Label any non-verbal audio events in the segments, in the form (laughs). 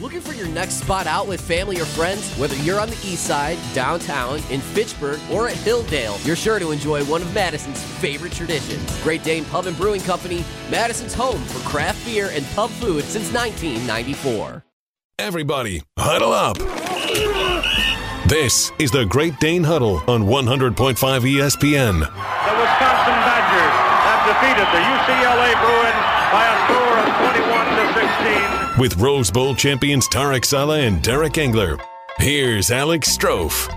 Looking for your next spot out with family or friends? Whether you're on the east side, downtown, in Fitchburg, or at Hilldale, you're sure to enjoy one of Madison's favorite traditions. Great Dane Pub and Brewing Company, Madison's home for craft beer and pub food since 1994. Everybody, huddle up. This is the Great Dane Huddle on 100.5 ESPN. The Wisconsin Badgers have defeated the UCLA Bruins by a score of 21. With Rose Bowl champions Tarek Saleh and Derek Engler, here's Alex Strouf.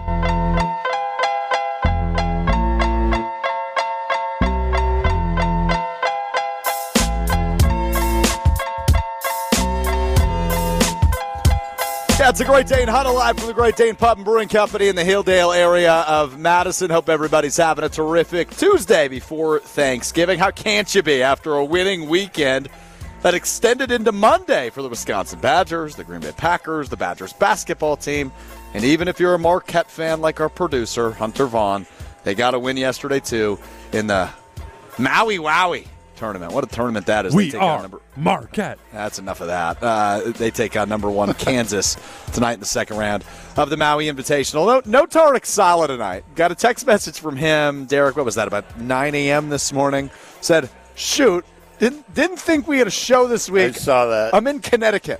Yeah, it's a great day in Huddle Live from the Great Dane Pub and Brewing Company in the Hilldale area of Madison. Hope everybody's having a terrific Tuesday before Thanksgiving. How can't you be after a winning weekend? That extended into Monday for the Wisconsin Badgers, the Green Bay Packers, the Badgers basketball team, and even if you're a Marquette fan like our producer, Hunter Vaughn, they got a win yesterday too in the Maui Wowie tournament. What a tournament that is. We take are number- Marquette. that's enough of that. Uh, they take on number one (laughs) Kansas tonight in the second round of the Maui Invitational. No, no Tarek Saleh tonight. Got a text message from him, Derek. What was that? About 9 a.m. this morning. Said, "Shoot, didn't didn't think we had a show this week. I saw that. I'm in Connecticut.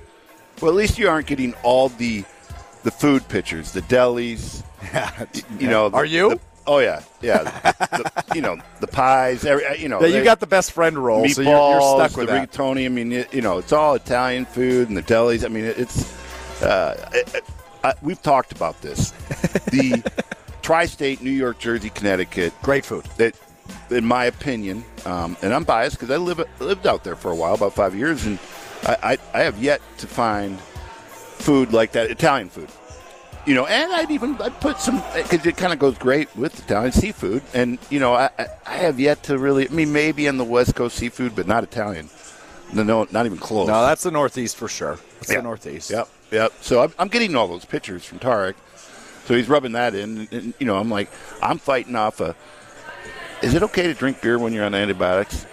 well, at least you aren't getting all the the food pictures, the delis. (laughs) You know, the- Are you? the- oh yeah, yeah. the, you know, the pies. Every, you know, Yeah, you got the best friend role, meatballs, so you're, you're stuck with the that. rigatoni. I mean, it, you know, it's all Italian food and the delis. I mean, it, it's. Uh, it- I, we've talked about this. The (laughs) tri-state, New York, Jersey, Connecticut. Great food. That, in my opinion, um, and I'm biased because I live lived out there for a while, about five years, and I, I, I have yet to find food like that, Italian food. You know, and I'd even I'd put some because it kind of goes great with Italian seafood, and you know, I, I have yet to really. I mean, maybe on the West Coast seafood, but not Italian. No, no, not even close. No, that's the Northeast for sure. That's Yeah. the Northeast. Yep, yep. So I'm, I'm getting all those pictures from Tarek. So he's rubbing that in, and, and, you know, I'm like, I'm fighting off a. Is it okay to drink beer when you're on antibiotics?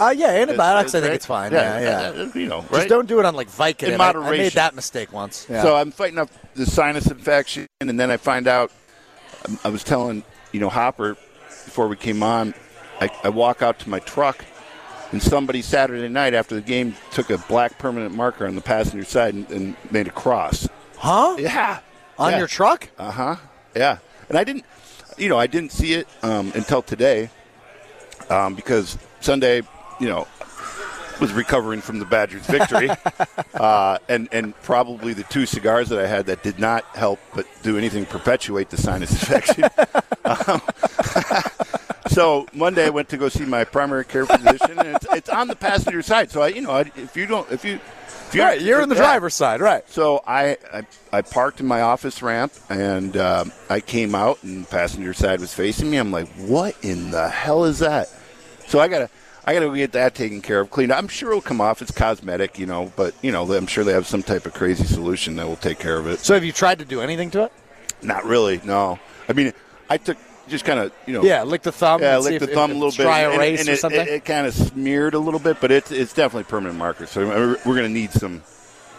Uh, yeah, antibiotics. It's- I think right? it's fine. Yeah, yeah. uh, You know, Just don't do it on like Vicodin. In I- I, made that mistake once. Yeah. So I'm fighting off the sinus infection, and then I find out. I was telling you know Hopper before we came on. I, I walk out to my truck, and somebody Saturday night after the game took a black permanent marker on the passenger side and, and made a cross. huh? Yeah, On Yeah. your truck? Uh huh. Yeah, and I didn't, you know, I didn't see it um, until today, um, because Sunday, you know, was recovering from the Badgers' victory, (laughs) uh, and and probably the two cigars that I had that did not help but do anything perpetuate the sinus infection. (laughs) Um, so Monday I went to go see my primary care physician, and it's, it's on the passenger side. So I, you know, I, if you don't, if you, if you're, Right, you're in the yeah. driver's side, right? So I, I, I parked in my office ramp and um, I came out and passenger side was facing me. I'm like, what in the hell is that? So I gotta I gotta get that taken care of, cleaned. up. I'm sure it'll come off. It's cosmetic, you know, but you know I'm sure they have some type of crazy solution that will take care of it. So have you tried to do anything to it? Not really, no. I mean, I took just kind of you know Yeah, lick the thumb. yeah, lick the if- thumb if a little bit, Dry and, erase and or it, something. It, it kind of smeared a little bit, but it's it's definitely permanent marker. So we're, we're going to need some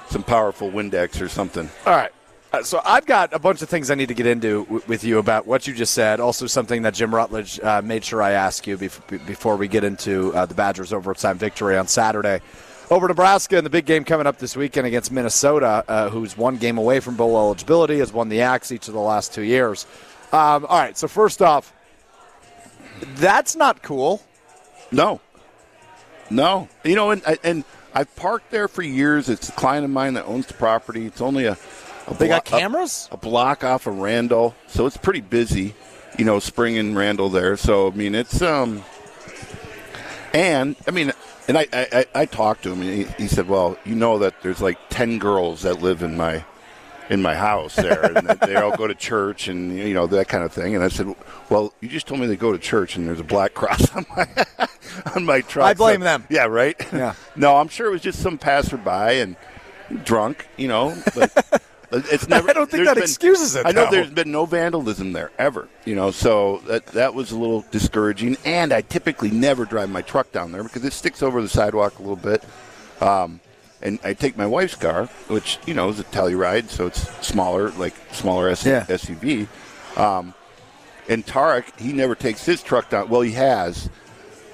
some powerful Windex or something. All right. Uh, so I've got a bunch of things I need to get into w- with you about what you just said. Also, something that Jim Rutledge uh, made sure I ask you bef- before we get into uh, the Badgers' overtime victory on Saturday over Nebraska and the big game coming up this weekend against Minnesota, uh, who's one game away from bowl eligibility, has won the Axe each of the last two years. Um, all right. So first off, that's not cool. No, no. You know, and and I've parked there for years. It's a client of mine that owns the property. It's only a, a They got blo- a- cameras? a, block off of Randall, so it's pretty busy. You know, spring and Randall there. So I mean, it's um, and I mean, and I I, I, I talked to him, and he, he said, "Well, you know that there's like ten girls that live in my." In my house there, and they all go to church, and you know that kind of thing. And I said, "Well, you just told me they go to church, and there's a black cross (laughs) on my on my truck." I blame So- them. Yeah, right. Yeah. (laughs) no, I'm sure it was just some passerby and drunk, you know. But it's (laughs) never. I don't think that been- excuses it, I know though. there's been no vandalism there ever, you know. So that that was a little discouraging. And I typically never drive my truck down there because it sticks over the sidewalk a little bit. Um, and I take my wife's car, which you know is a Telluride, so it's smaller, like smaller S- Yeah. SUV. Um, and Tarek, he never takes his truck down. Well, he has,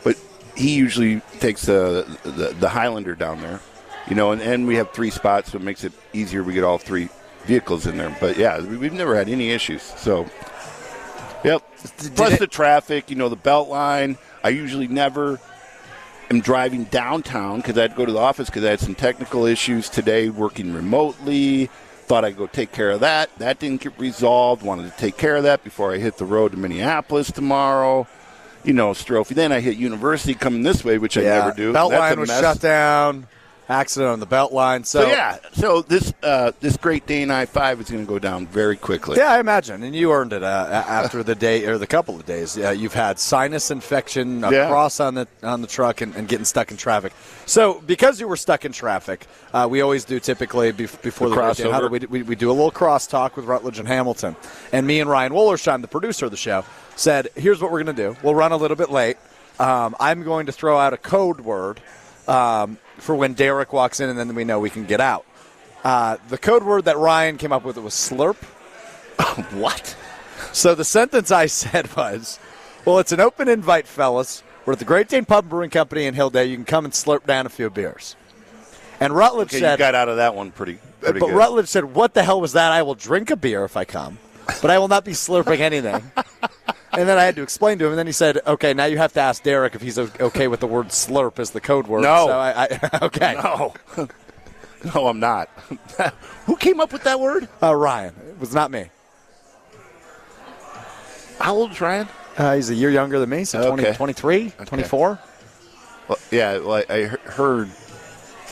but he usually takes the the, the Highlander down there, you know. And, and we have three spots, so it makes it easier. We get all three vehicles in there. But yeah, we- we've never had any issues. So, yep. Did Plus it- the traffic, you know, the belt line. I usually never am driving downtown because I had to go to the office because I had some technical issues today working remotely. Thought I'd go take care of that. That didn't get resolved. Wanted to take care of that before I hit the road to Minneapolis tomorrow. You know, Strophy. Then I hit University coming this way, which I never do. Belt That's a line was mess. shut down. Accident on the belt line. So, So, yeah, so this uh, this Great Dane I five is going to go down very quickly. Yeah, I imagine, and you earned it uh, after the day or the couple of days. Uh, you've had sinus infection Yeah. across on the on the truck and, and getting stuck in traffic. So, because you were stuck in traffic, uh, we always do typically bef- before The the, crossover. Huddle, we, we, we do a little crosstalk with Rutledge and Hamilton. And me and Ryan Wollersheim, the producer of the show, said, "Here's what we're going to do. We'll run a little bit late. Um, I'm going to throw out a code word." Um, for when Derek walks in, and then we know we can get out. Uh, the code word that Ryan came up with was slurp. (laughs) What? So the sentence I (laughs) said was, "Well, it's an open invite, fellas. We're at the Great Dane Pub Brewing Company in Hilldale. You can come and slurp down a few beers." And Rutledge Okay, you got out of that one pretty, pretty "But good. Rutledge said, what the hell was that? I will drink a beer if I come, but I will not be slurping anything." (laughs) and then I had to explain to him, and then he said, "Okay, now you have to ask Derek if he's okay with the word slurp as the code word." No. So I, I (laughs) okay. No. (laughs) no, I'm not. (laughs) Who came up with that word? Uh, Ryan, it was not me. How old's Ryan? Uh, he's a year younger than me, so 20, Okay. 24. Well, yeah, well, I heard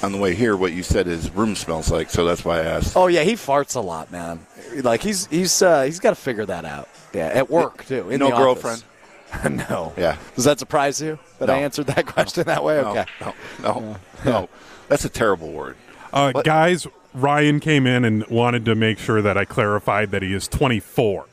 on the way here what you said his room smells like, so that's why I asked. Oh yeah, he farts a lot, man. Like he's he's uh, he's got to figure that out. Yeah, at work too. In no the girlfriend? (laughs) no. Yeah. Does that surprise you that I answered that question that way? Okay. no, no, no. That's a terrible word. Uh, What? guys, Ryan came in and wanted to make sure that I clarified that he is 24.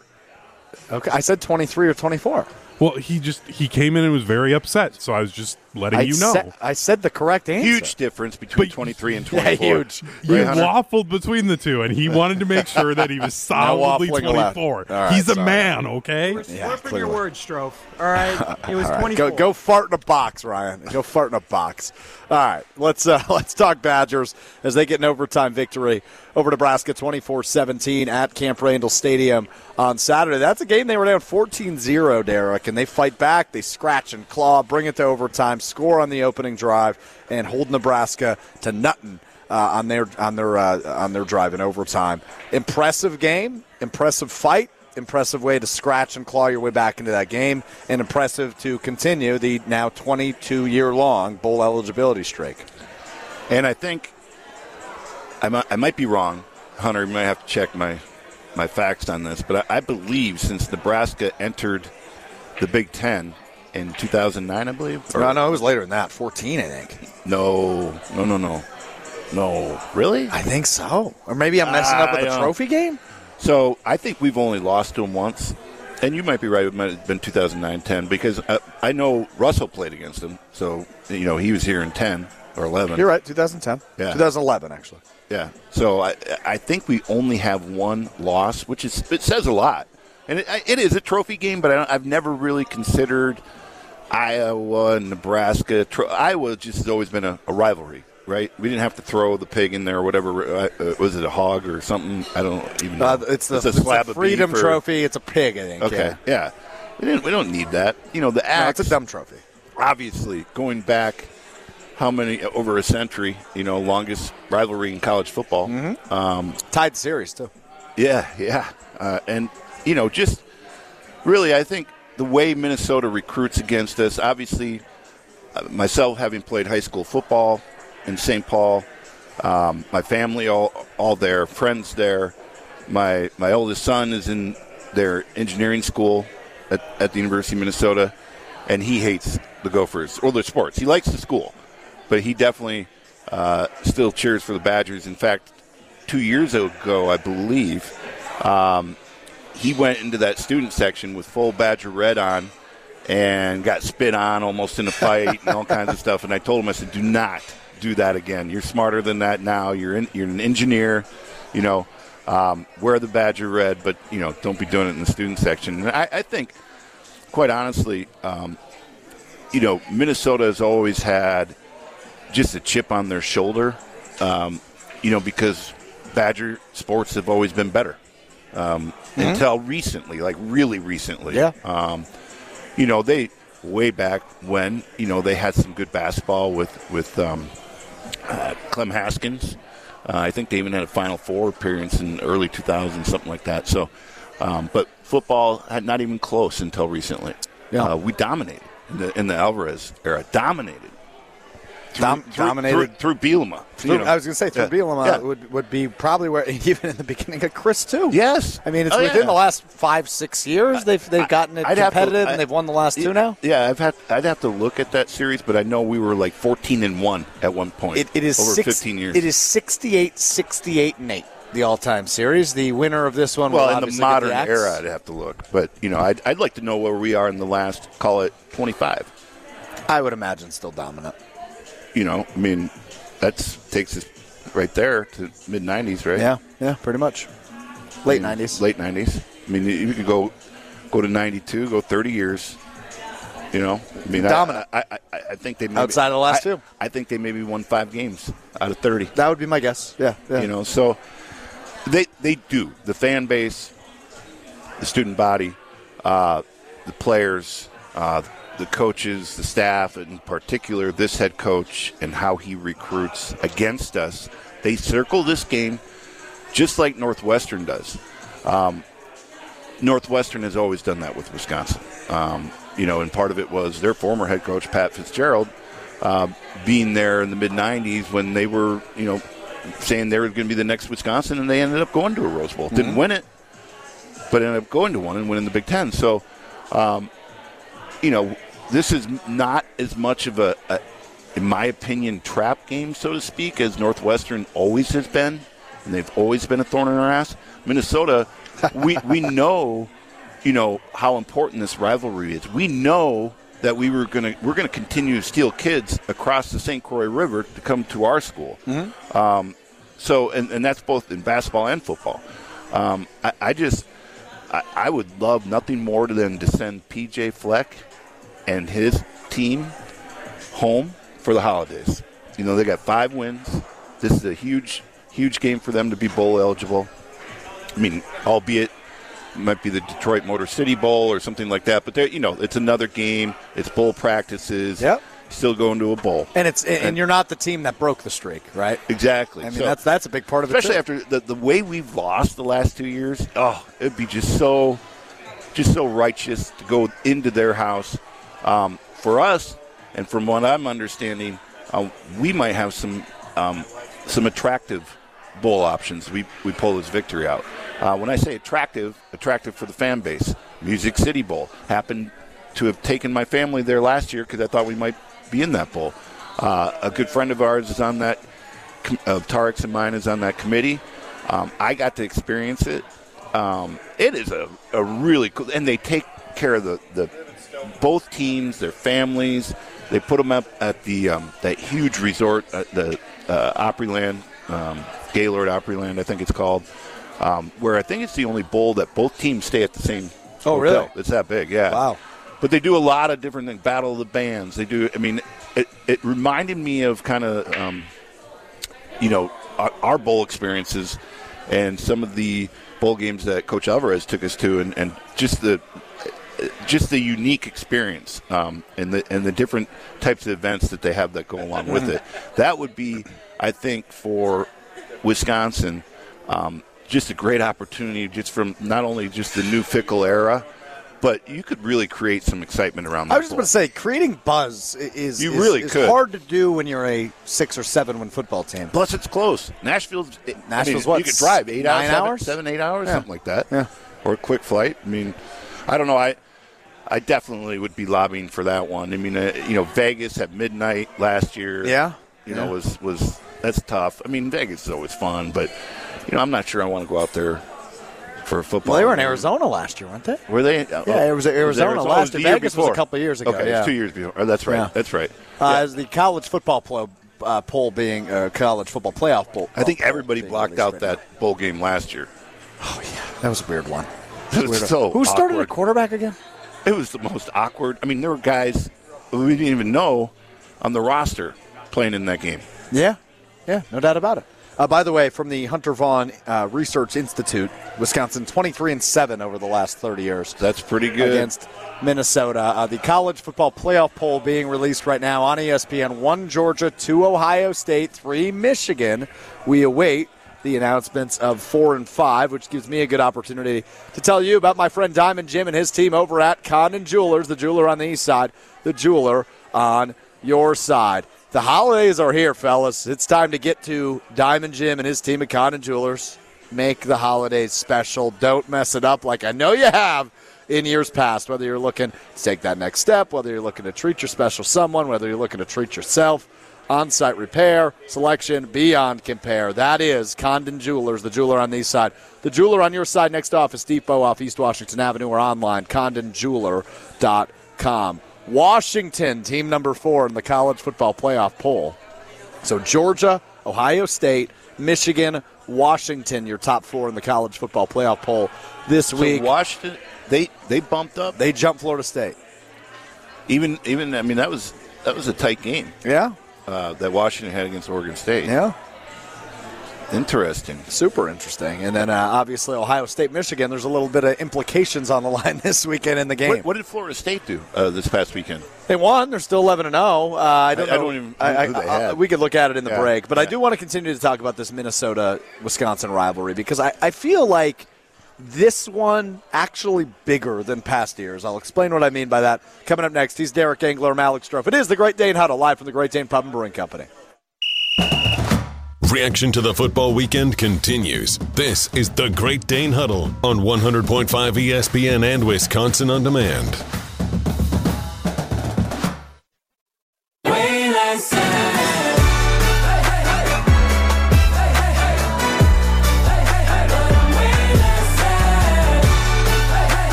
Okay. I said 23 or 24. Well, he just he came in and was very upset, so I was just letting I you know. Said, I said the correct answer. Huge difference between But- 23 and (laughs) Yeah, 24. huge. you Right, waffled between the two, and he (laughs) wanted to make sure that he was (laughs) solidly waffling 24. All right, He's a sorry. man, okay? Yeah, Slurping your words, Strouf. All right, it was All right, 24. Go, go fart in a box, Ryan. Go fart in a box. All right, let's uh, let's talk Badgers as they get an overtime victory over Nebraska 24-17 at Camp Randall Stadium on Saturday. That's a game they were down 14-0, Derek, and they fight back. They scratch and claw, bring it to overtime, score on the opening drive, and hold Nebraska to nothing. Uh, on their on their uh, on their drive in overtime, impressive game, impressive fight, impressive way to scratch and claw your way back into that game, and impressive to continue the now 22 year long bowl eligibility streak. And I think I might, I might be wrong. Hunter, you might have to check my my facts on this, but I, I believe since Nebraska entered the Big Ten in 2009, I believe. or- no, no, it was later than that, 14, I think. no, no, no, no, no. Really? I think so, or maybe I'm messing up with the uh, trophy game. So I think we've only lost to them once. And you might be right. It might have been 2009-10 because I, I know Russell played against them. So you know he was here in 10 or 11. You're right, 2010, Yeah. 2011 actually. Yeah. So I I think we only have one loss, which is it says a lot, and it, it is a trophy game. But I don't, I've never really considered Iowa, Nebraska. Tro- Iowa just has always been a, a rivalry, right? We didn't have to throw the pig in there or whatever. Uh, uh, was it a hog or something? I don't even know. Uh, it's the, a it's slab the of Freedom beef or- Trophy. It's a pig, I think. Okay. yeah. Yeah. We didn't. We don't need that. You know, the No, it's a dumb trophy. obviously going back how many over a century you know longest rivalry in college football um, Tied series too. yeah yeah uh, and you know just really i think the way minnesota recruits against us obviously uh, myself having played high school football in st paul um, my family all all there friends there my my oldest son is in their engineering school at, at the university of minnesota and he hates the Gophers or the sports. He likes the school, but he definitely uh, still cheers for the Badgers. In fact, two years ago, I believe, um, he went into that student section with full Badger red on and got spit on almost in a fight and all kinds of stuff. And I told him, I said, do not, do that again. You're smarter than that now. You're in, you're an engineer. You know, um, wear the Badger red, but you know, don't be doing it in the student section. And I, I think, quite honestly, um, you know, Minnesota has always had just a chip on their shoulder. Um, you know, because Badger sports have always been better um, until recently, like really recently. Yeah. Um, you know, they way back when you know they had some good basketball with with um, uh, Clem Haskins. Uh, I think they even had a Final Four appearance in early 2000, something like that. So, um, but football had not even close until recently. Yeah. Uh, we dominated in the, in the Alvarez era. Dominated. Through, Dom- through- dominated. through, through Bielema. you know. I was going to say through Yeah. Bielema Yeah. would, would be probably where (laughs) even in the beginning of Chryst too. Yes. I mean it's Oh, within yeah. the last five six years they've they've gotten it I'd have to- competitive I- and they've won the last two now. Yeah, I've had. I'd have to look at that series, but I know we were like 14 and one at one point. It, it is over six, 15 years. It is 68, 68 and eight. The all-time series. The winner of this one. well in the modern axe. era. I'd have to look, but you know, I'd, I'd like to know where we are in the last. Call it 25. I would imagine still dominant. You know, I mean, that's takes us right there to mid 90s, right? Yeah, yeah, pretty much. Late I mean, nineties. Late 90s. I mean, you could go go to 92, go 30 years. You know, I mean, I- Dominant. I, I, I, I think they maybe, Outside of the last I- two. I think they maybe won five games out of 30. That would be my guess. Yeah, yeah. You know, so they they do the fan base, the student body, uh, the players, uh, the coaches, the staff, in particular this head coach and how he recruits against us. They circle this game just like Northwestern does. Um, Northwestern has always done that with Wisconsin. Um, you know, and part of it was their former head coach Pat Fitzgerald uh, being there in the mid '90s when they were, you know, saying they were going to be the next Wisconsin, and they ended up going to a Rose Bowl. Didn't win it, but ended up going to one and winning the Big Ten. So, um, you know, this is not as much of a, a, in my opinion, trap game, so to speak, as Northwestern always has been, and they've always been a thorn in our ass. Minnesota, we we know, you know, how important this rivalry is. We know that we were gonna we're gonna continue to steal kids across the St. Croix River to come to our school. Um, so, and, and that's both in basketball and football. Um, I, I just, I, I would love nothing more than to send PJ Fleck and his team home for the holidays. You know, they got five wins. This is a huge, huge game for them to be bowl eligible. I mean, albeit it might be the Detroit Motor City Bowl or something like that, but you know, it's another game. It's bowl practices. Yep. Still going to a bowl. and it's and, you're not the team that broke the streak, right? Exactly. I mean, So- that's that's a big part of it. especially after the, the way we've lost the last two years. Oh, it'd be just so, just so righteous to go into their house. Um, for us, and from what I'm understanding, uh, we might have some um, some attractive bowl options. We we pull this victory out. Uh, when I say attractive, attractive for the fan base. Music City Bowl happened to have taken my family there last year because I thought we might be in that bowl. Uh, a good friend of ours is on that of Tarek's and mine is on that committee. Um, I got to experience it. Um, it is a, a really cool, and they take care of the, the both teams, their families. They put them up at the um, that huge resort, at the uh, Opryland, um, Gaylord Opryland, I think it's called, um, where I think it's the only bowl that both teams stay at the same. Oh, hotel. really? It's that big, yeah. Wow. But they do a lot of different things. Battle of the Bands. They do. I mean, it, it reminded me of kind of, um, you know, our, our bowl experiences and some of the bowl games that Coach Alvarez took us to, and, and just the just the unique experience um, and the and the different types of events that they have that go along with it. That would be, I think, for Wisconsin, um, just a great opportunity, just from not only just the new Fickell era, but you could really create some excitement around. That I was just going to say, creating buzz is You is- really is could. hard to do when you're a six or seven win football team. Plus, it's close. Nashville's. I mean, Nashville's what, You could drive eight nine hours, hours? eight hours, Yeah. something like that. Yeah. Or a quick flight. I mean, I don't know. I I definitely would be lobbying for that one. I mean, uh, you know, Vegas at midnight last year. Yeah. You Yeah. know, was was that's tough. I mean, Vegas is always fun, but you know, I'm not sure I want to go out there for football. Well, they were in. Arizona last year, weren't they? Were they? Yeah, Yeah, it was Arizona Oh, last year. Vegas was a couple of years ago, Okay, it yeah. was two years before. Oh, that's right. Yeah. That's right. Uh, As the college football plo- uh, poll being uh, college football playoff poll. I think everybody blocked out right that bowl game last year. Oh yeah, that was a weird one. (laughs) So Who started awkward. at quarterback again? It was the most awkward. I mean, there were guys we didn't even know on the roster playing in that game. Yeah, yeah, no doubt about it. Uh, by the way, from the Hunter Vaughn uh, Research Institute, Wisconsin 23 and 7 over the last 30 years That's pretty good. against Minnesota. Uh, the college football playoff poll being released right now on ESPN. One Georgia, two Ohio State, three Michigan. We await the announcements of four and five, which gives me a good opportunity to tell you about my friend Diamond Jim and his team over at Condon Jewelers, the jeweler on the east side, the jeweler on your side. The holidays are here, fellas. It's time to get to Diamond Jim and his team at Condon Jewelers. Make the holidays special. Don't mess it up like I know you have in years past. Whether you're looking to take that next step, whether you're looking to treat your special someone, whether you're looking to treat yourself, on site repair, selection, beyond compare. That is Condon Jewelers, the jeweler on the east side. The jeweler on your side, next office, Depot off East Washington Avenue, or online, condonjeweler.com. Washington, team number four in the college football playoff poll. So Georgia, Ohio State, Michigan, Washington, your top four in the college football playoff poll this So week. Washington, they they bumped up. They jumped Florida State. Even even I mean that was that was a tight game Yeah, uh, that Washington had against Oregon State. yeah. Interesting. Super interesting. And then uh, obviously Ohio State, Michigan, there's a little bit of implications on the (laughs) line this weekend in the game. What, what did Florida State do uh, this past weekend? They won. They're still 11 and 0. Uh, I don't I- I don't even know who they had. we could look at it in the Yeah, break, but I do want to continue to talk about this Minnesota Wisconsin rivalry because I, I feel like this one actually bigger than past years. I'll explain what I mean by that. Coming up next, he's Derek Engler, I'm Alex. It is the Great Dane Huddle live from the Great Dane Pub and Brewing Company. Reaction to the football weekend continues. This is the Great Dane Huddle on 100.5 ESPN and Wisconsin On Demand.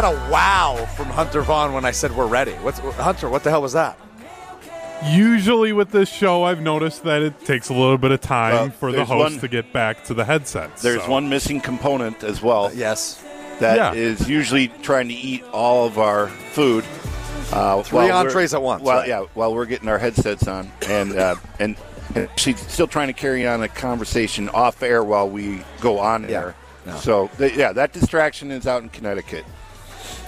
Got a wow from Hunter Vaughn when I said we're ready. What's Hunter? What the hell was that? Usually with this show, I've noticed that it takes a little bit of time Well, for the host one- to get back to the headsets. There's so- one missing component as well. Yes. That is Yeah. usually trying to eat all of our food. Uh, Three entrees at once, Well, right. yeah, while we're getting our headsets on, and uh, and and she's still trying to carry on a conversation off air while we go on Yeah. air. No. So th- yeah, that distraction is out in Connecticut.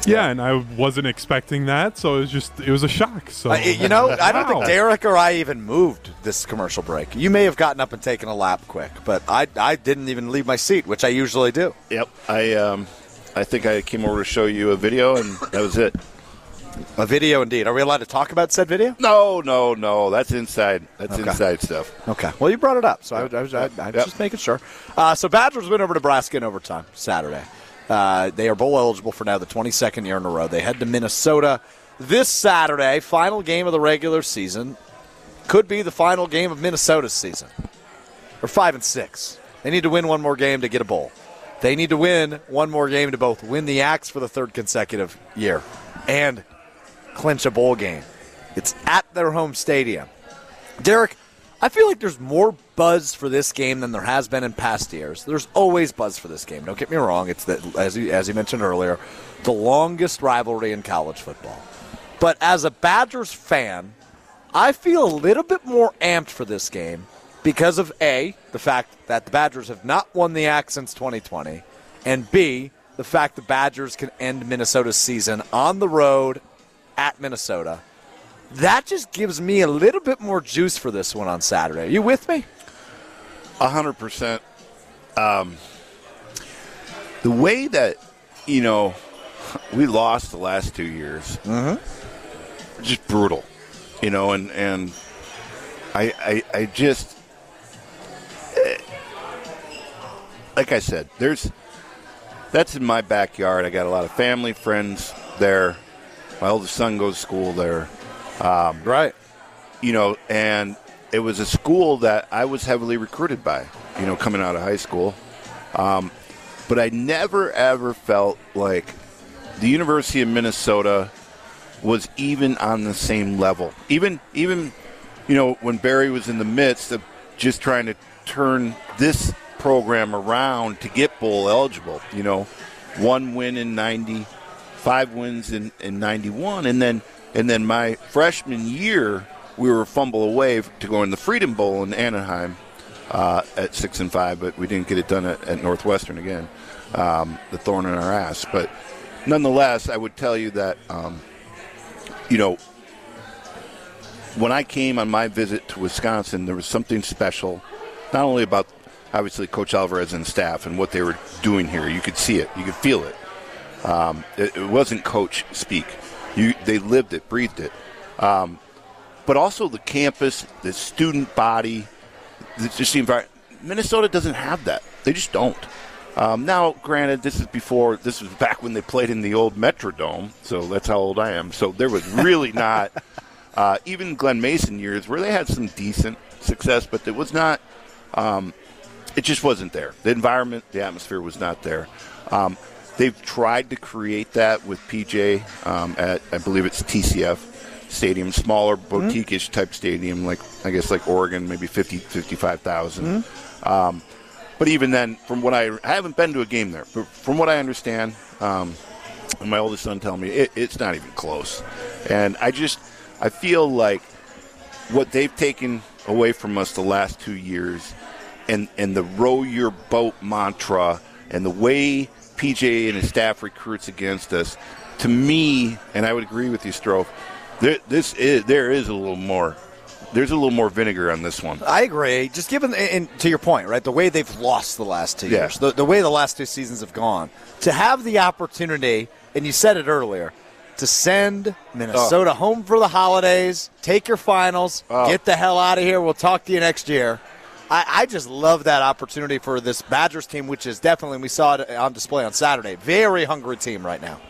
Yeah, and I wasn't expecting that, so it was just it was a shock. So Uh, you (laughs) know, I don't think Derek or I even moved this commercial break. You may have gotten up and taken a lap quick, but I, I didn't even leave my seat, which I usually do. Yep, I um, I think I came over to show you a video, and that was it. A video, indeed. Are we allowed to talk about said video? No, no, no, that's inside. That's Okay. inside stuff. Okay. Well, you brought it up, so I, I was, I, I was Yep. just making sure. Uh, so Badgers win over to Nebraska in overtime Saturday. Uh, they are bowl eligible for now the 22nd year in a row. They head to Minnesota this Saturday. Final game of the regular season. Could be the final game of Minnesota's season. Or five and six. They need to win one more game to get a bowl. They need to win one more game to both win the Axe for the third consecutive year and clinch a bowl game. It's at their home stadium. Derek, I feel like there's more buzz for this game than there has been in past years. There's always buzz for this game. Don't get me wrong. It's the, as you, as you mentioned earlier, the longest rivalry in college football. But as a Badgers fan, I feel a little bit more amped for this game because of A, the fact that the Badgers have not won the Axe since 2020, and B, the fact the Badgers can end Minnesota's season on the road at Minnesota. That just gives me a little bit more juice for this one on Saturday. Are you with me? A hundred percent. Um, the way that you know we lost the last two years, just brutal. You know, and and I I, I just eh, like I said, there's that's in my backyard. I got a lot of family, friends there. My oldest son goes to school there Right. you know, and it was a school that I was heavily recruited by, you know, coming out of high school. Um, but I never ever felt like the University of Minnesota was even on the same level. Even even you know when Barry was in the midst of just trying to turn this program around to get bowl eligible. You know, one win in ninety, five wins in, in ninety one, and then and then my freshman year we were a fumble away to go in the Freedom Bowl in Anaheim uh, at six and five, but we didn't get it done at, at Northwestern again. Um, the thorn in our ass, but nonetheless, I would tell you that um, you know when I came on my visit to Wisconsin, there was something special, not only about obviously Coach Alvarez and staff and what they were doing here. You could see it, you could feel it. Um, it, it, wasn't coach speak. You, they lived it, breathed it. Um, but also the campus, the student body, the, just the environment. Minnesota doesn't have that. They just don't. Um, now, granted, this is before. This was back when they played in the old Metrodome, so that's how old I am. So there was really (laughs) not uh, even Glen Mason years where they had some decent success, but it was not. Um, it just wasn't there. The environment, the atmosphere was not there. Um, they've tried to create that with PJ um, at, I believe it's TCF Stadium, smaller boutique-ish mm-hmm. type stadium, like I guess like Oregon, maybe 50, 55,000. Mm-hmm. Um, but even then, from what I, I haven't been to a game there, but from what I understand, um, and my oldest son telling me it, it's not even close. And I just, I feel like what they've taken away from us the last two years and, and the row your boat mantra and the way PJ and his staff recruits against us, to me, and I would agree with you, Strouf, there, this is there is a little more. There's a little more vinegar on this one. I agree. Just given, and to your point, right, the way they've lost the last two Yeah. years, the, the way the last two seasons have gone, to have the opportunity, and you said it earlier, to send Minnesota oh. home for the holidays, take your finals, Oh. get the hell out of here. We'll talk to you next year. I, I just love that opportunity for this Badgers team, which is definitely, we saw it on display on Saturday, very hungry team right now.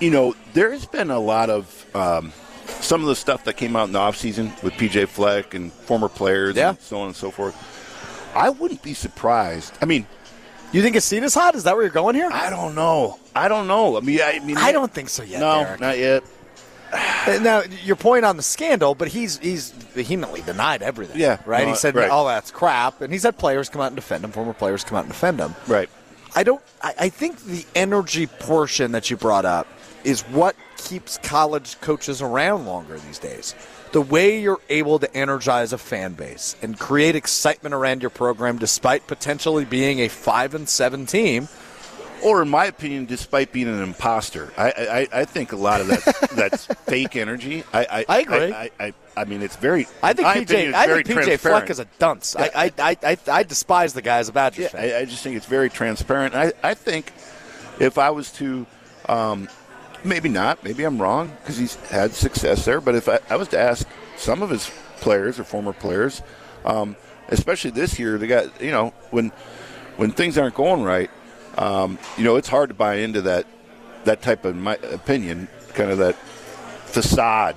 you know, there's been a lot of um, some of the stuff that came out in the offseason with PJ Fleck and former players Yeah. and so on and so forth. I wouldn't be surprised. I mean, You think a seat is hot? Is that where you're going here? I don't know. I don't know. I mean, I, mean, I don't think so yet. No, Derek. not yet. (sighs) Now, your point on the scandal, but he's he's vehemently denied everything. Yeah, right. no, he said right. all that's crap, and he's had players come out and defend him. Former players come out and defend him. Right. I don't. I, I think the energy portion that you brought up is what keeps college coaches around longer these days. The way you're able to energize a fan base and create excitement around your program, despite potentially being a five and seven team. Or, in my opinion, despite being an imposter, I I, I think a lot of that (laughs) that's fake energy. I I, I agree. I, I, I mean, it's very. I think PJ. opinion, I think PJ. Fleck is a dunce. Yeah. I, I, I, I, despise the guy as a Badgers Yeah, fan. I, I just think it's very transparent. I, I think if I was to, um, maybe not, maybe I'm wrong because he's had success there. But if I, I was to ask some of his players or former players, um, especially this year, they got you know when when things aren't going right, um, you know it's hard to buy into that that type of my opinion, kind of that facade,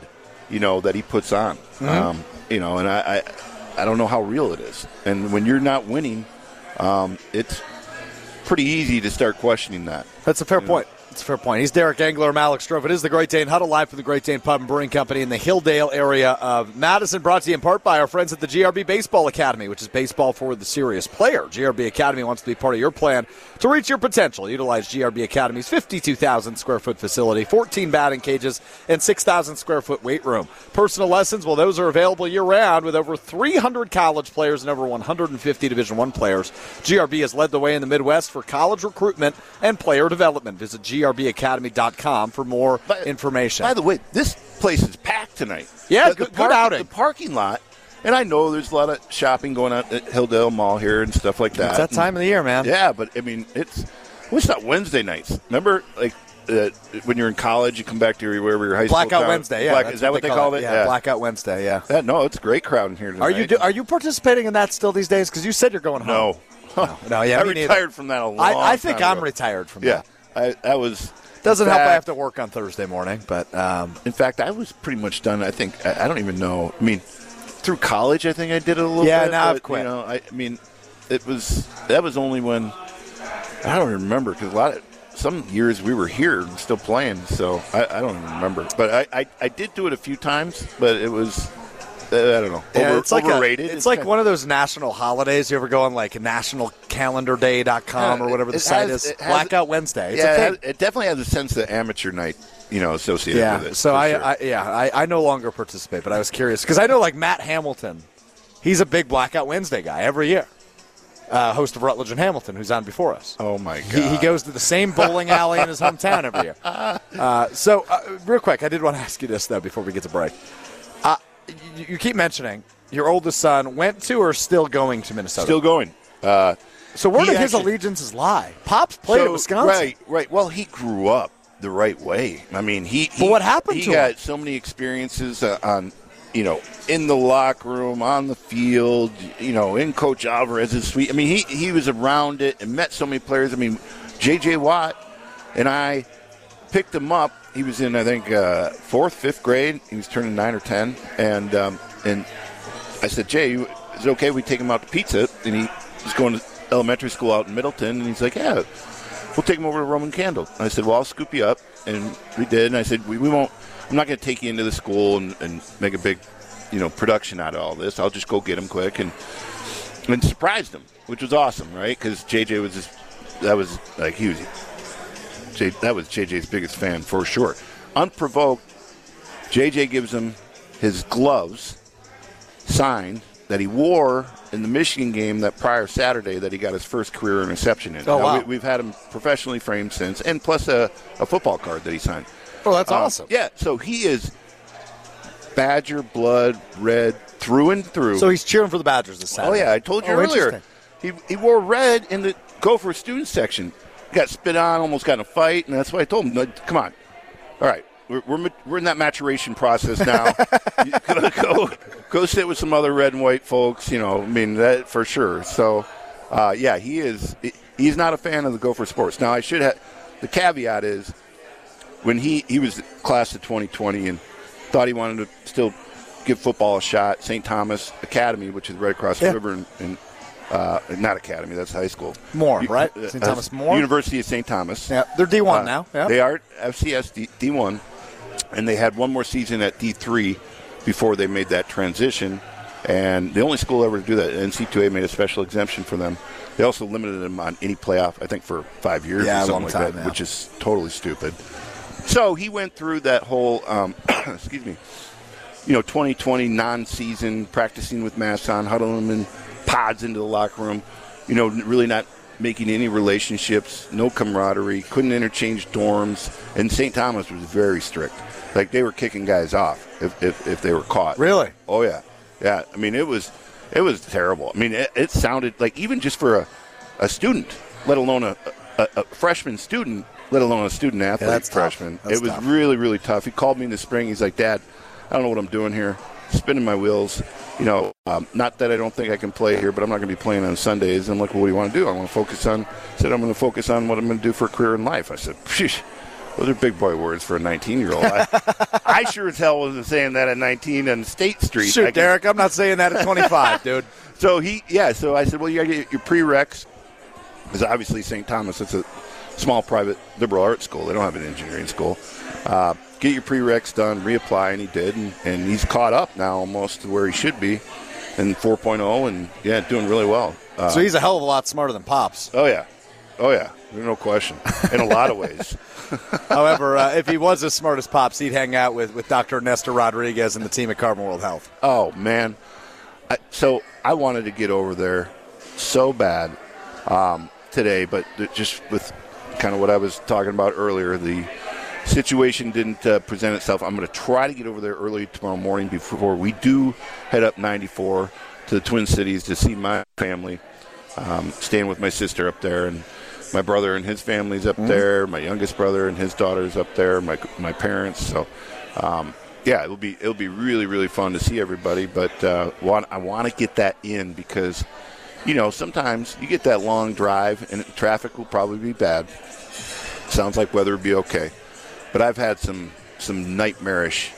you know, that he puts on. Um, you know, and I, I I don't know how real it is. And when you're not winning, um, it's pretty easy to start questioning that. That's a fair point. It's a fair point. He's Derek Engler. I'm Alex Strouf. It is the Great Dane Huddle live from the Great Dane Pub and Brewing Company in the Hilldale area of Madison. Brought to you in part by our friends at the GRB Baseball Academy, which is baseball for the serious player. GRB Academy wants to be part of your plan to reach your potential. Utilize GRB Academy's 52,000 square foot facility, 14 batting cages, and 6,000 square foot weight room. Personal lessons, well, those are available year round with over 300 college players and over 150 Division One players. GRB has led the way in the Midwest for college recruitment and player development. Visit grbacademy.com for more By- information. By the way, this place is packed tonight. Yeah, The- the good- good outing. The parking lot, and I know there's a lot of shopping going on at Hilldale Mall here and stuff like that. it's that time of the year, man. Yeah, but I mean, it's well, it's not Wednesday nights. Remember, like uh, when you're in college, you come back to your wherever your high school Blackout Wednesday, yeah. Black- is that what they call it? Yeah, Blackout Wednesday, yeah. Yeah, no, it's a great crowd in here tonight. Are you do, are you participating in that still these days? Because you said you're going home. No, no, yeah, (laughs) I me neither. retired from that a long I, I think I'm retired from Yeah, that. I, that was Doesn't in help. I have to work on Thursday morning, but um, In fact, I was pretty much done. I think I, I don't even know. I mean, through college, I think I did it a little Yeah, bit. now I've quit. You know, I, I mean, it was that was only when I don't remember because a lot of some years we were here and still playing. So I, I don't even remember. But I, I, I did do it a few times, but it was I don't know Yeah, over, it's like overrated. A, it's like one of those national holidays. You ever go on like nationalcalendarday.com Yeah, or whatever the it site has- is? has- Blackout Wednesday. It's yeah, a it, has- it definitely has a sense of amateur night, you know, associated Yeah. with it. So I, sure. I yeah I, I no longer participate, but I was curious because I know like Matt Hamilton, he's a big Blackout Wednesday guy every year. Uh, host of Rutledge and Hamilton, who's on before us. oh my god, He, he goes to the same bowling alley in his hometown every year. (laughs) Uh, so, uh, real quick, I did want to ask you this though before we get to break. You, keep mentioning your oldest son went to or still going to Minnesota. still going. Uh, so where he did his allegiances lie? Pops played so, at Wisconsin. Right, right. Well, he grew up the right way. I mean, he. he what happened He got him? so many experiences uh, on, you know, in the locker room, on the field, you know, in Coach Alvarez's suite. I mean, he he was around it and met so many players. I mean, J.J. Watt and I picked him up. He was in, I think, uh, fourth, fifth grade. He was turning nine or ten, and um, and I said, Jay, is it okay we take him out to pizza? And he was going to elementary school out in Middleton, and he's like, yeah, we'll take him over to Roman Candle. And I said, well, I'll scoop you up, and we did. And I said, we, we won't. I'm not going to take you into the school and, and make a big, you know, production out of all this. I'll just go get him quick and and surprised him, which was awesome, right? Because JJ was just that was like he was J, that was JJ's biggest fan for sure. Unprovoked, JJ gives him his gloves signed that he wore in the Michigan game that prior Saturday that he got his first career interception in. Oh, Now, wow. we, we've had him professionally framed since, and plus a, a football card that he signed. oh, that's Um, awesome. Yeah, so he is Badger blood red through and through. So he's cheering for the Badgers this Saturday. Oh yeah, I told you Oh, earlier. He he wore red in the Gopher student section. Got spit on, almost got in a fight, and that's why I told him, "No, "Come on, all right, we're we're, we're in that maturation process now. (laughs) You go, go go sit with some other red and white folks. You know, I mean that for sure. So, uh, yeah, he is. He's not a fan of the Gopher sports. Now, I should have. The caveat is when he he was class of 2020 and thought he wanted to still give football a shot. St. Thomas Academy, which is right across Yeah. the river, in, in uh, not academy, that's high school. More, right? uh, St. uh, Thomas More? University of St. Thomas. Yeah, they're D1 Uh, now. Yeah. They are FCS D- D1, and they had one more season at D3 before they made that transition. And the only school ever to do that, NC2A made a special exemption for them. They also limited them on any playoff, I think, for five years Yeah, or a something long like time, that, yeah. which is totally stupid. So he went through that whole, um, (coughs) excuse me, you know, 2020 non-season, practicing with masks on, huddling them in pods into the locker room, you know, really not making any relationships, no camaraderie, couldn't interchange dorms, and St. Thomas was very strict. Like they were kicking guys off if, if, if they were caught. Really? Oh yeah, yeah. I mean, it was it was terrible. I mean, it, it sounded like even just for a, a student, let alone a, a, a freshman student, let alone a student athlete tough. freshman. It was tough. really really tough. He called me in the spring. He's like, Dad, I don't know what I'm doing here. Spinning my wheels. You know, um, not that I don't think I can play here, but I'm not going to be playing on Sundays. I'm like, well, what do you want to do? I want to focus on. I Said I'm going to focus on what I'm going to do for a career in life. I said, Phew, those are big boy words for a 19 year old. I, (laughs) I sure as hell wasn't saying that at 19 on State Street. I Shoot, can- Derek, I'm not saying that at 25, (laughs) dude. so he, yeah. So I said, well, you got to get your prereqs. Because obviously St. Thomas, it's a small private liberal arts school. They don't have an engineering school. Uh, get your prereqs done, reapply, and he did, and, and he's caught up now almost to where he should be, in 4.0, and yeah, doing really well. Uh, So he's a hell of a lot smarter than Pops. oh yeah, oh yeah, there's no question. In a lot of ways. (laughs) (laughs) However, uh, if he was as smart as Pops, he'd hang out with, with Dr. Nestor Rodriguez and the team at Carbon World Health. Oh man, I, so I wanted to get over there so bad um, today, but just with kind of what I was talking about earlier, the situation didn't uh, present itself. I'm going to try to get over there early tomorrow morning before we do head up 94 to the Twin Cities to see my family. Um, staying with my sister up there, and my brother and his family's up there. My youngest brother and his daughter's up there. My my parents. So, um, yeah, it'll be it'll be really really fun to see everybody. But uh, want, I want to get that in because, you know, sometimes you get that long drive and traffic will probably be bad. Sounds like weather will be okay, but I've had some some nightmarish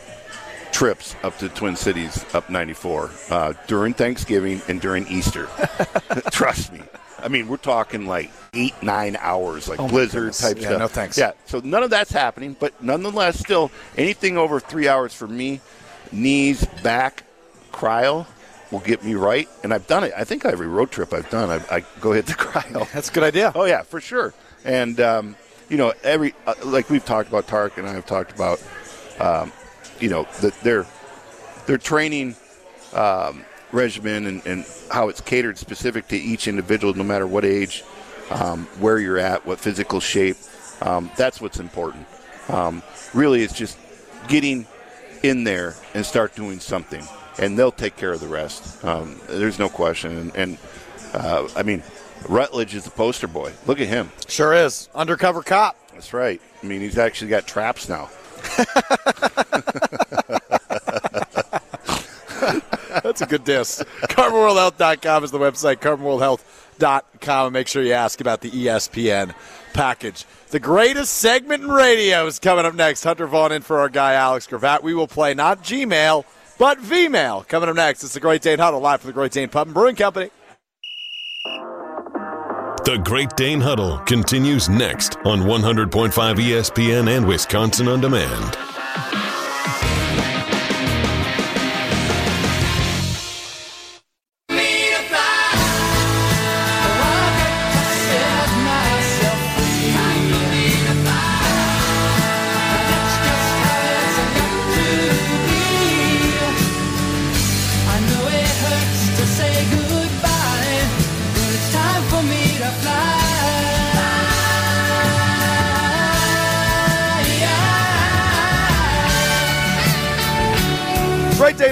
trips up to Twin Cities up 94 uh, during Thanksgiving and during Easter. (laughs) Trust me. I mean, we're talking like eight, nine hours, like Oh blizzard type Yeah, stuff. no thanks. Yeah, so none of that's happening, but nonetheless, still anything over three hours for me, knees, back, cryo will get me right, and I've done it. I think every road trip I've done, I, I go hit the (laughs) cryo. That's a good idea. Oh yeah, for sure. And um, you know, every uh, like we've talked about, Tark and I have talked about, um, you know, that their their training um, regimen and, and how it's catered specific to each individual, no matter what age, um, where you're at, what physical shape. Um, that's what's important. Um, really, it's just getting in there and start doing something, and they'll take care of the rest. Um, there's no question. And, and uh, I mean, Rutledge is the poster boy. Look at him. Sure is. Undercover cop. That's right. I mean, he's actually got traps now. (laughs) That's a good diss. CarbonWorldHealth.com is the website. CarbonWorldHealth.com. And make sure you ask about the ESPN package. The greatest segment in radio is coming up next. Hunter Vaughn in for our guy Alex Gravatt. We will play not Gmail, but Vmail. Coming up next. It's the Great Dane Huddle live from the Great Dane Pub and Brewing Company. The Great Dane Huddle continues next on 100.5 ESPN and Wisconsin On Demand.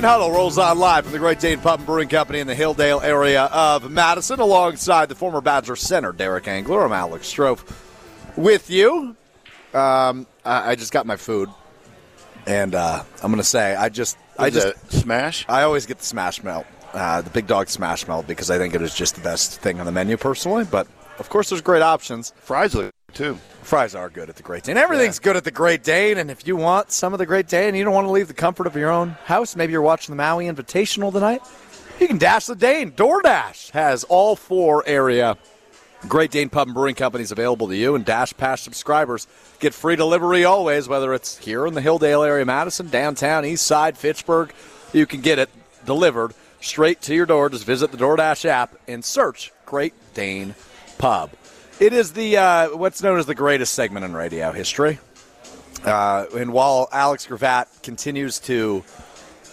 Dane Huddle rolls on live from the Great Dane Pub and Brewing Company in the Hilldale area of Madison, alongside the former Badger center, Derek Engler. I'm Alex Strouf with you. Um, I, I just got my food, and uh, I'm going to say I just, I just smash. I always get the smash melt, uh, the big dog smash melt, because I think it is just the best thing on the menu personally. But of course, there's great options. Fries look too. Fries are good at the Great Dane. Everything's good at the Great Dane, and if you want some of the Great Dane, and you don't want to leave the comfort of your own house. Maybe you're watching the Maui Invitational tonight. You can dash the Dane. DoorDash has all four area Great Dane Pub and Brewing Companies available to you, and Dash Pass subscribers get free delivery always, whether it's here in the Hilldale area, Madison, downtown, East Side, Fitchburg. You can get it delivered straight to your door. Just visit the DoorDash app and search Great Dane Pub. It is the uh, what's known as the greatest segment in radio history. Uh, and while Alex Gravatt continues to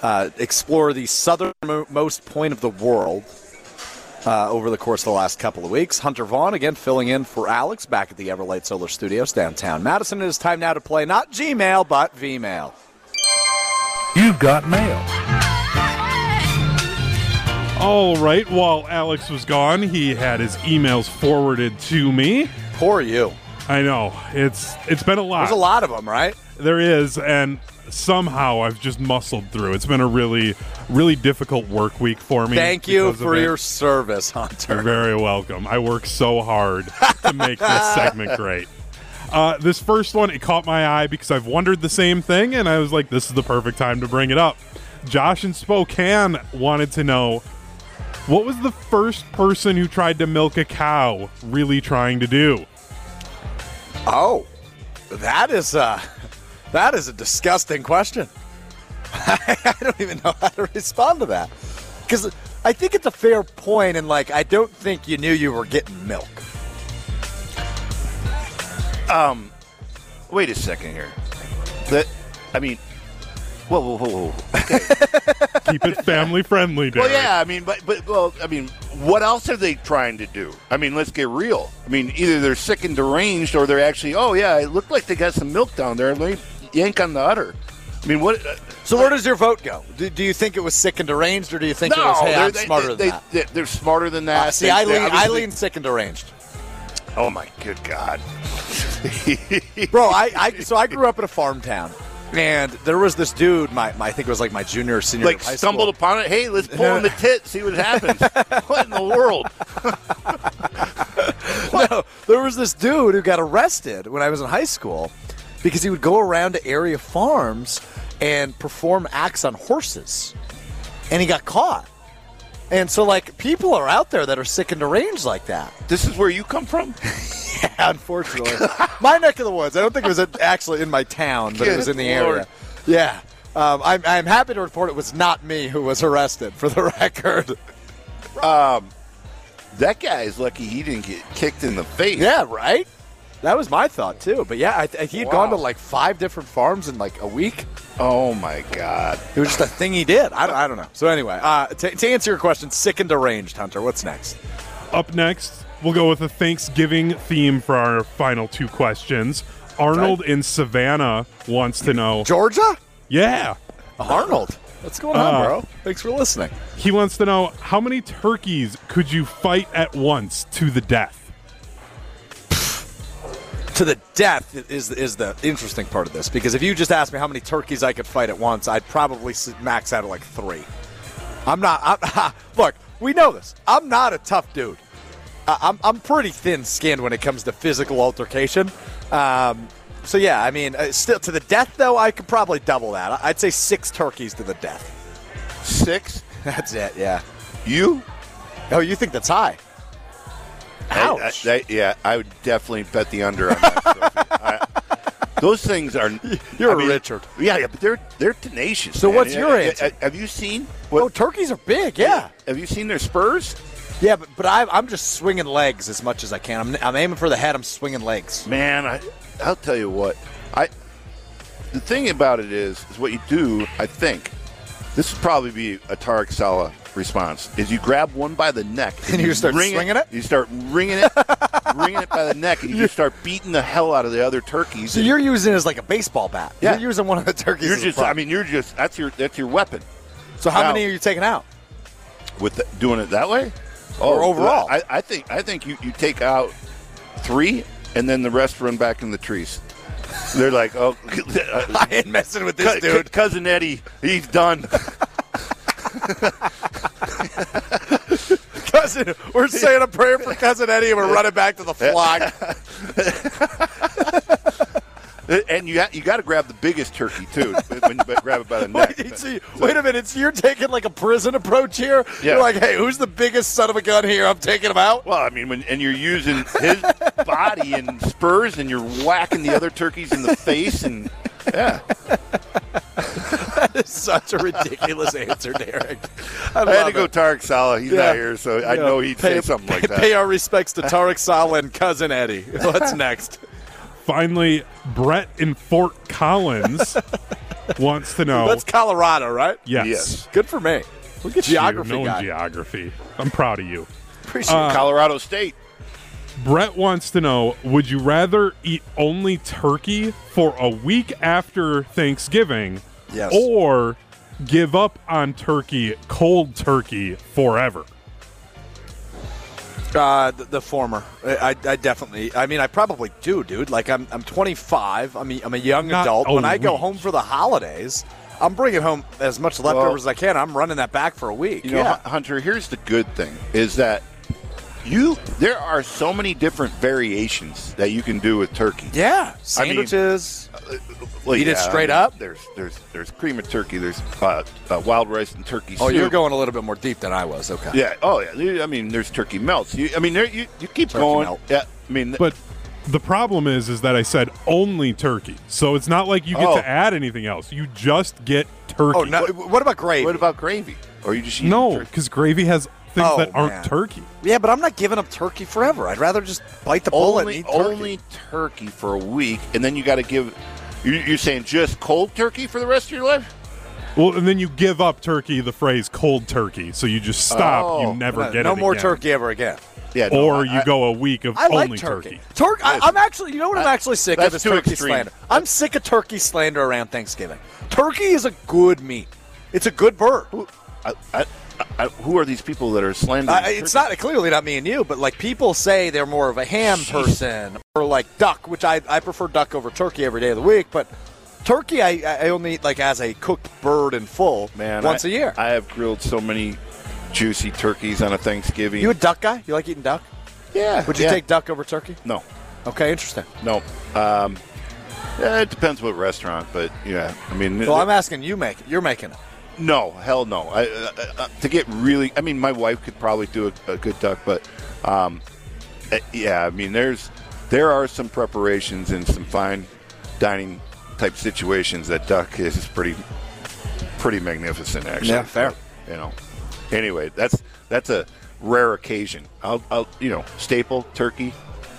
uh, explore the southernmost point of the world uh, over the course of the last couple of weeks, Hunter Vaughn again filling in for Alex back at the Everlight Solar Studios downtown Madison. It is time now to play not Gmail but Vmail. You've got mail. All right. While Alex was gone, he had his emails forwarded to me. Poor you. I know it's it's been a lot. There's a lot of them, right? There is, and somehow I've just muscled through. It's been a really, really difficult work week for me. Thank you for your service, Hunter. You're very welcome. I work so hard to make this (laughs) segment great. Uh, this first one, it caught my eye because I've wondered the same thing, and I was like, this is the perfect time to bring it up. Josh in Spokane wanted to know what was the first person who tried to milk a cow really trying to do? Oh, that is a that is a disgusting question. (laughs) I don't even know how to respond to that because I think it's a fair point, and like I don't think you knew you were getting milk. Um, wait a second here. That, I mean, whoa, whoa, whoa, whoa. (laughs) Keep it family friendly, Derek. Well, yeah, I mean, but but well, I mean, what else are they trying to do? I mean, let's get real. I mean, either they're sick and deranged, or they're actually, oh yeah, it looked like they got some milk down there. Let me yank on the udder. I mean, what? uh, So where does your vote go? Do, do you think it was sick and deranged, or do you think no, it was hey, they're, I'm they, smarter they, than that? They, they're smarter than that. Uh, see, They- I lean, I lean sick and deranged. Oh my good God, Bro, I, I so I grew up in a farm town, and there was this dude. My, my I think it was like my junior or senior. like stumbled school. upon it. Hey, let's pull on the (laughs) tit, see what happens. (laughs) what in the world? (laughs) No, there was this dude who got arrested when I was in high school because he would go around to area farms and perform acts on horses, and he got caught. And so, like, people are out there that are sick and deranged like that. This is where you come from? Yeah, unfortunately. my neck of the woods. I don't think it was actually in my town, but it was in the Lord. area. Yeah. Um, I'm, I'm happy to report it was not me who was arrested, for the (laughs) record. That guy is lucky he didn't get kicked in the face. Yeah, right? That was my thought, too. But yeah, I, I, he had Wow. gone to like five different farms in like a week. Oh my God. It was just a thing he did. I, don't- I don't know. So, anyway, uh, to, to answer your question, sick and deranged, Hunter, what's next? Up next, we'll go with a Thanksgiving theme for our final two questions. Arnold in Savannah wants to know. Georgia? Yeah. Arnold. What's going on, Uh, bro? Thanks for listening. He wants to know how many turkeys could you fight at once to the death? to the death is is the interesting part of this because if you just asked me how many turkeys I could fight at once, I'd probably s- max out at like three. I'm not. I'm, (laughs) look, we know this. I'm not a tough dude. I'm I'm pretty thin skinned when it comes to physical altercation. Um, so yeah, I mean, uh, still to the death though, I could probably double that. I'd say six turkeys to the death. Six? (laughs) That's it. Yeah. You? Oh, you think that's high? Ouch. I- I- that- yeah, I would definitely bet the under on that. (laughs) Those things are. (laughs) You're I a mean, Richard. Yeah, yeah, but they're they're tenacious. So man. what's your Uh, answer? Have you seen? oh, turkeys are big. Yeah. Have you seen their spurs? Yeah, but, but I, I'm just swinging legs as much as I can. I'm, I'm aiming for the head. I'm swinging legs. Man, I, I'll tell you what. I. The thing about it is, is what you do. I think this would probably be a Tarek Saleh response. Is you grab one by the neck (laughs) And you start wring swinging it? You start wringing it, wringing it by the neck, and you just start beating the hell out of the other turkeys. So and you're using it as like a baseball bat. Yeah. You're using one of the turkeys. you're just. I mean, you're just. That's your. That's your weapon. so how now- many are you taking out? with the, doing it that way? Oh, Or overall? I, I think I think you, you take out three and then the rest run back in the trees. They're like, oh, (laughs) uh, (laughs) I ain't messing with this dude. cou- cousin Eddie, he's done. (laughs) cousin, we're saying a prayer for cousin Eddie, and we're running back to the flock. Uh, and you ha- you got to grab the biggest turkey too. when you grab it by the (laughs) neck. wait, see, wait a minute. So you're taking like a prison approach here. Yeah. You're like, hey, who's the biggest son of a gun here? I'm taking him out. Well, I mean, when and you're using his body and spurs, and you're whacking the other turkeys in the face, and yeah, that is Such a ridiculous answer, Derek. I, I had to go. Tarek Saleh. He's Yeah. not here, so I Yeah. know he'd Pay- say something like that. Pay our respects to Tarek Saleh and cousin Eddie. (laughs) What's next? Finally, Brett in Fort Collins (laughs) wants to know. That's Colorado, right? yes. Yes. Good for me. Look at You, geography knowing guy. geography. I'm proud of you. Appreciate Uh, Colorado State. Brett wants to know Would you rather eat only turkey for a week after Thanksgiving Yes. or give up on turkey, cold turkey, forever? Uh, the, the former. I, I, I definitely. I mean, I probably do, dude. Like, I'm, I'm 25. I'm a, I'm a young Not adult. a When I go week. home for the holidays, I'm bringing home as much leftovers Well- as I can. I'm running that back for a week. You know, yeah. Hun- Hunter, here's the good thing is that you there are so many different variations that you can do with turkey. yeah. I mean, Sandwiches. Well, Eat it straight I mean, up? There's there's there's cream of turkey. There's uh, uh, wild rice and turkey. oh, soup. you're going a little bit more deep than I was. Okay. Yeah. Oh yeah. I mean, there's turkey melts. You, I mean, there, you you keep Turkey going. melt. Yeah. I mean, But the problem is, is that I said only turkey. So it's not like you get Oh. to add anything else. You just get turkey. Oh, no, what about gravy? what about gravy? Or you just eat no, because gravy has things Oh, that aren't man. turkey. Yeah, but I'm not giving up turkey forever. I'd rather just bite the bullet and only eat turkey. only turkey for a week, and then you got to give. You're, you're saying just cold turkey for the rest of your life? Well, and then you give up turkey, the phrase cold turkey. So you just stop. Oh. you never No, get no it more again. turkey ever again. Yeah. no, Or I- you go a week of I only like turkey. turkey. Turkey. I, That's- I'm actually, you know what I'm actually sick of is turkey extreme. slander. I'm sick of turkey slander around Thanksgiving. Turkey is a good meat. It's a good bird. I, I, who are these people that are slandering? Uh, it's not clearly not me and you, but like people say they're more of a ham person or like duck, which I, I prefer duck over turkey every day of the week. But turkey, I, I only eat like as a cooked bird in full Man, once I- a year. I have grilled so many juicy turkeys on a Thanksgiving. you a duck guy? You like eating duck? yeah. Would you yeah. take duck over turkey? No, Okay, interesting. no. Um, yeah, it depends what restaurant, but yeah, I mean, Well, I'm asking you make it. You're making it. No, hell no. I, uh, uh, to get really, I mean, my wife could probably do a, a good duck, but um, uh, yeah, I mean, there's there are some preparations and some fine dining type situations that duck is pretty pretty magnificent. Actually, Yeah, fair. You know. Anyway, that's that's a rare occasion. I'll, I'll you know, staple turkey.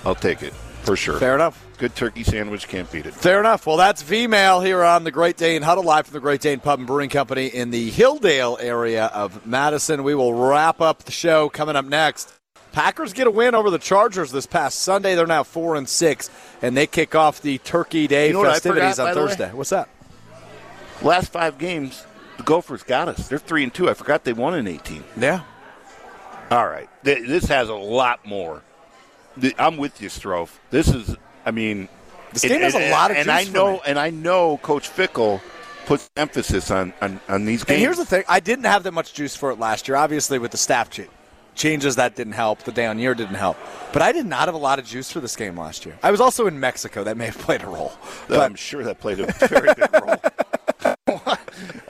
I'll take it for sure. Fair enough. Good turkey sandwich can't beat it. Fair enough. Well, that's V-Mail here on the Great Dane Huddle, live from the Great Dane Pub and Brewing Company in the Hilldale area of Madison. We will wrap up the show coming up next. Packers get a win over the Chargers this past Sunday. They're now four and six, and they kick off the Turkey Day You know festivities forgot, on by the way? Thursday. What's that? Last five games, the Gophers got us. They're three and two. I forgot they won in eighteen. Yeah. All right. This has a lot more. I'm with you, Strouf. This is, I mean, This game has a lot of and juice I know, and I know, Coach Fickell puts emphasis on on, on these games. And here's the thing: I didn't have that much juice for it last year. Obviously, with the staff cha- changes, that didn't help. The down year didn't help. But I did not have a lot of juice for this game last year. I was also in Mexico. That may have (laughs) played a role. But I'm sure that played a very big role.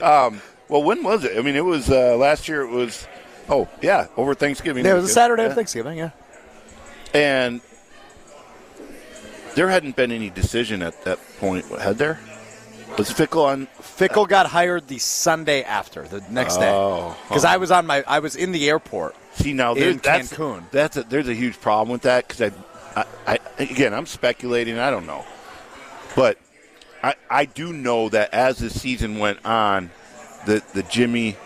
(laughs) um, well, when was it? I mean, it was uh, last year. It was, oh yeah, over Thanksgiving. yeah, it was a. Saturday Yeah. of Thanksgiving. Yeah. And there hadn't been any decision at that point, What had there? Was Fickell on? Fickell got hired the Sunday after the next day Oh, because I was on my I was in the airport. See now, in that's Cancun. that's a, there's a huge problem with that because I, I, I, again, I'm speculating. I don't know, but I, I do know that as the season went on, the the Jimmy,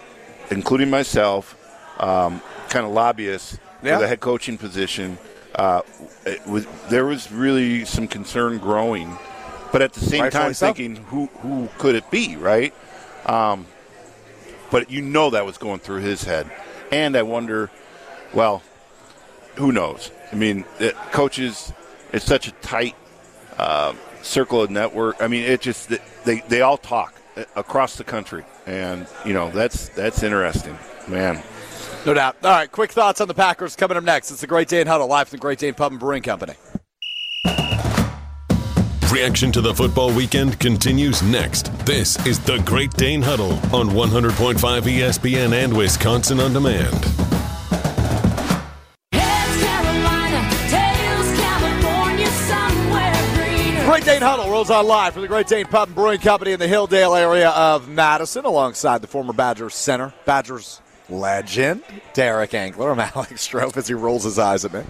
including myself, um, kind of lobbyists Yeah. for the head coaching position. Uh, it was there was really some concern growing, but at the same time so. thinking who who could it be, right? Um, but you know that was going through his head, and I wonder, well, who knows? I mean, it, coaches, it's such a tight uh, circle of network. I mean, it just they they all talk uh, across the country, and you know that's that's interesting, man. No doubt. All right, quick thoughts on the Packers coming up next. It's the Great Dane Huddle live from the Great Dane Pub and Brewing Company. Reaction to the football weekend continues next. This is the Great Dane Huddle on 100.5 ESPN and Wisconsin On Demand. Heads Carolina, tails California, somewhere greener. Great Dane Huddle rolls on live from the Great Dane Pub and Brewing Company in the Hilldale area of Madison, alongside the former Badgers center, Badgers legend, Derek Engler. I'm (laughs) Alex Strouf as he rolls his eyes at me.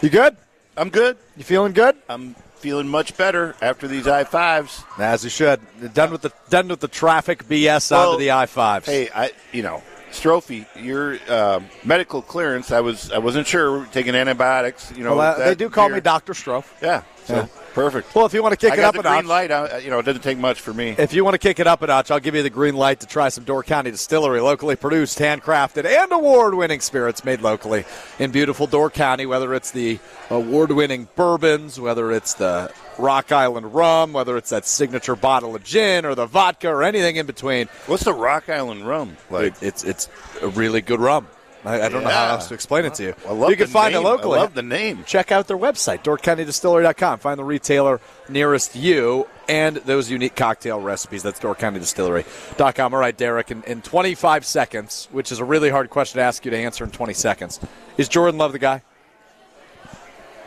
You good? I'm good. You feeling good? I'm feeling much better after these I fives. As you should. Done with the done with the traffic BS Well, onto the I fives. Hey, I you know, Strophy, your uh, medical clearance. I was I wasn't sure. Taking antibiotics. You know, well, uh, they do call me Doctor Strouf. Yeah. So Yeah. Perfect. Well, if you want to kick I it up a green notch, light. I, you know, it doesn't take much for me. if you want to kick it up a notch, I'll give you the green light to try some Door County Distillery, locally produced, handcrafted, and award-winning spirits made locally in beautiful Door County. Whether it's the award-winning bourbons, whether it's the Rock Island rum, whether it's that signature bottle of gin or the vodka or anything in between, What's the Rock Island rum like? it, it's it's a really good rum. I, I don't know how else to explain it to you. I love you can find name. it locally. I love the name. check out their website, DoorCountyDistillery.com. Find the retailer nearest you and those unique cocktail recipes. That's DoorCountyDistillery.com. All right, Derek, in, in 25 seconds, which is a really hard question to ask you to answer in 20 seconds, is Jordan Love the guy?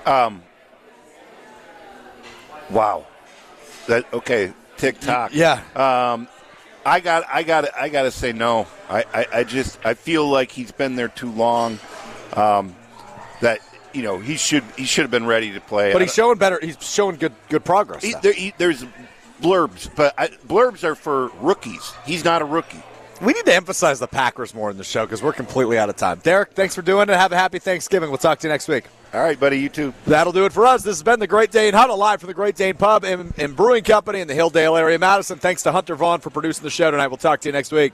Um. Wow. That okay. TikTok. Yeah. Um, I got. I got. I got to say no. I, I. I just. I feel like he's been there too long. Um, that you know he should. He should have been ready to play. But he's showing better. He's showing good good progress. He, there, he, there's blurbs, but I, blurbs are for rookies. He's not a rookie. We need to emphasize the Packers more in the show because we're completely out of time. Derek, thanks for doing it. Have a happy Thanksgiving. We'll talk to you next week. All right, buddy. You too. That'll do it for us. This has been the Great Dane Huddle live from the Great Dane Pub and, and Brewing Company in the Hilldale area, Madison. Thanks to Hunter Vaughn for producing the show tonight. We'll talk to you next week.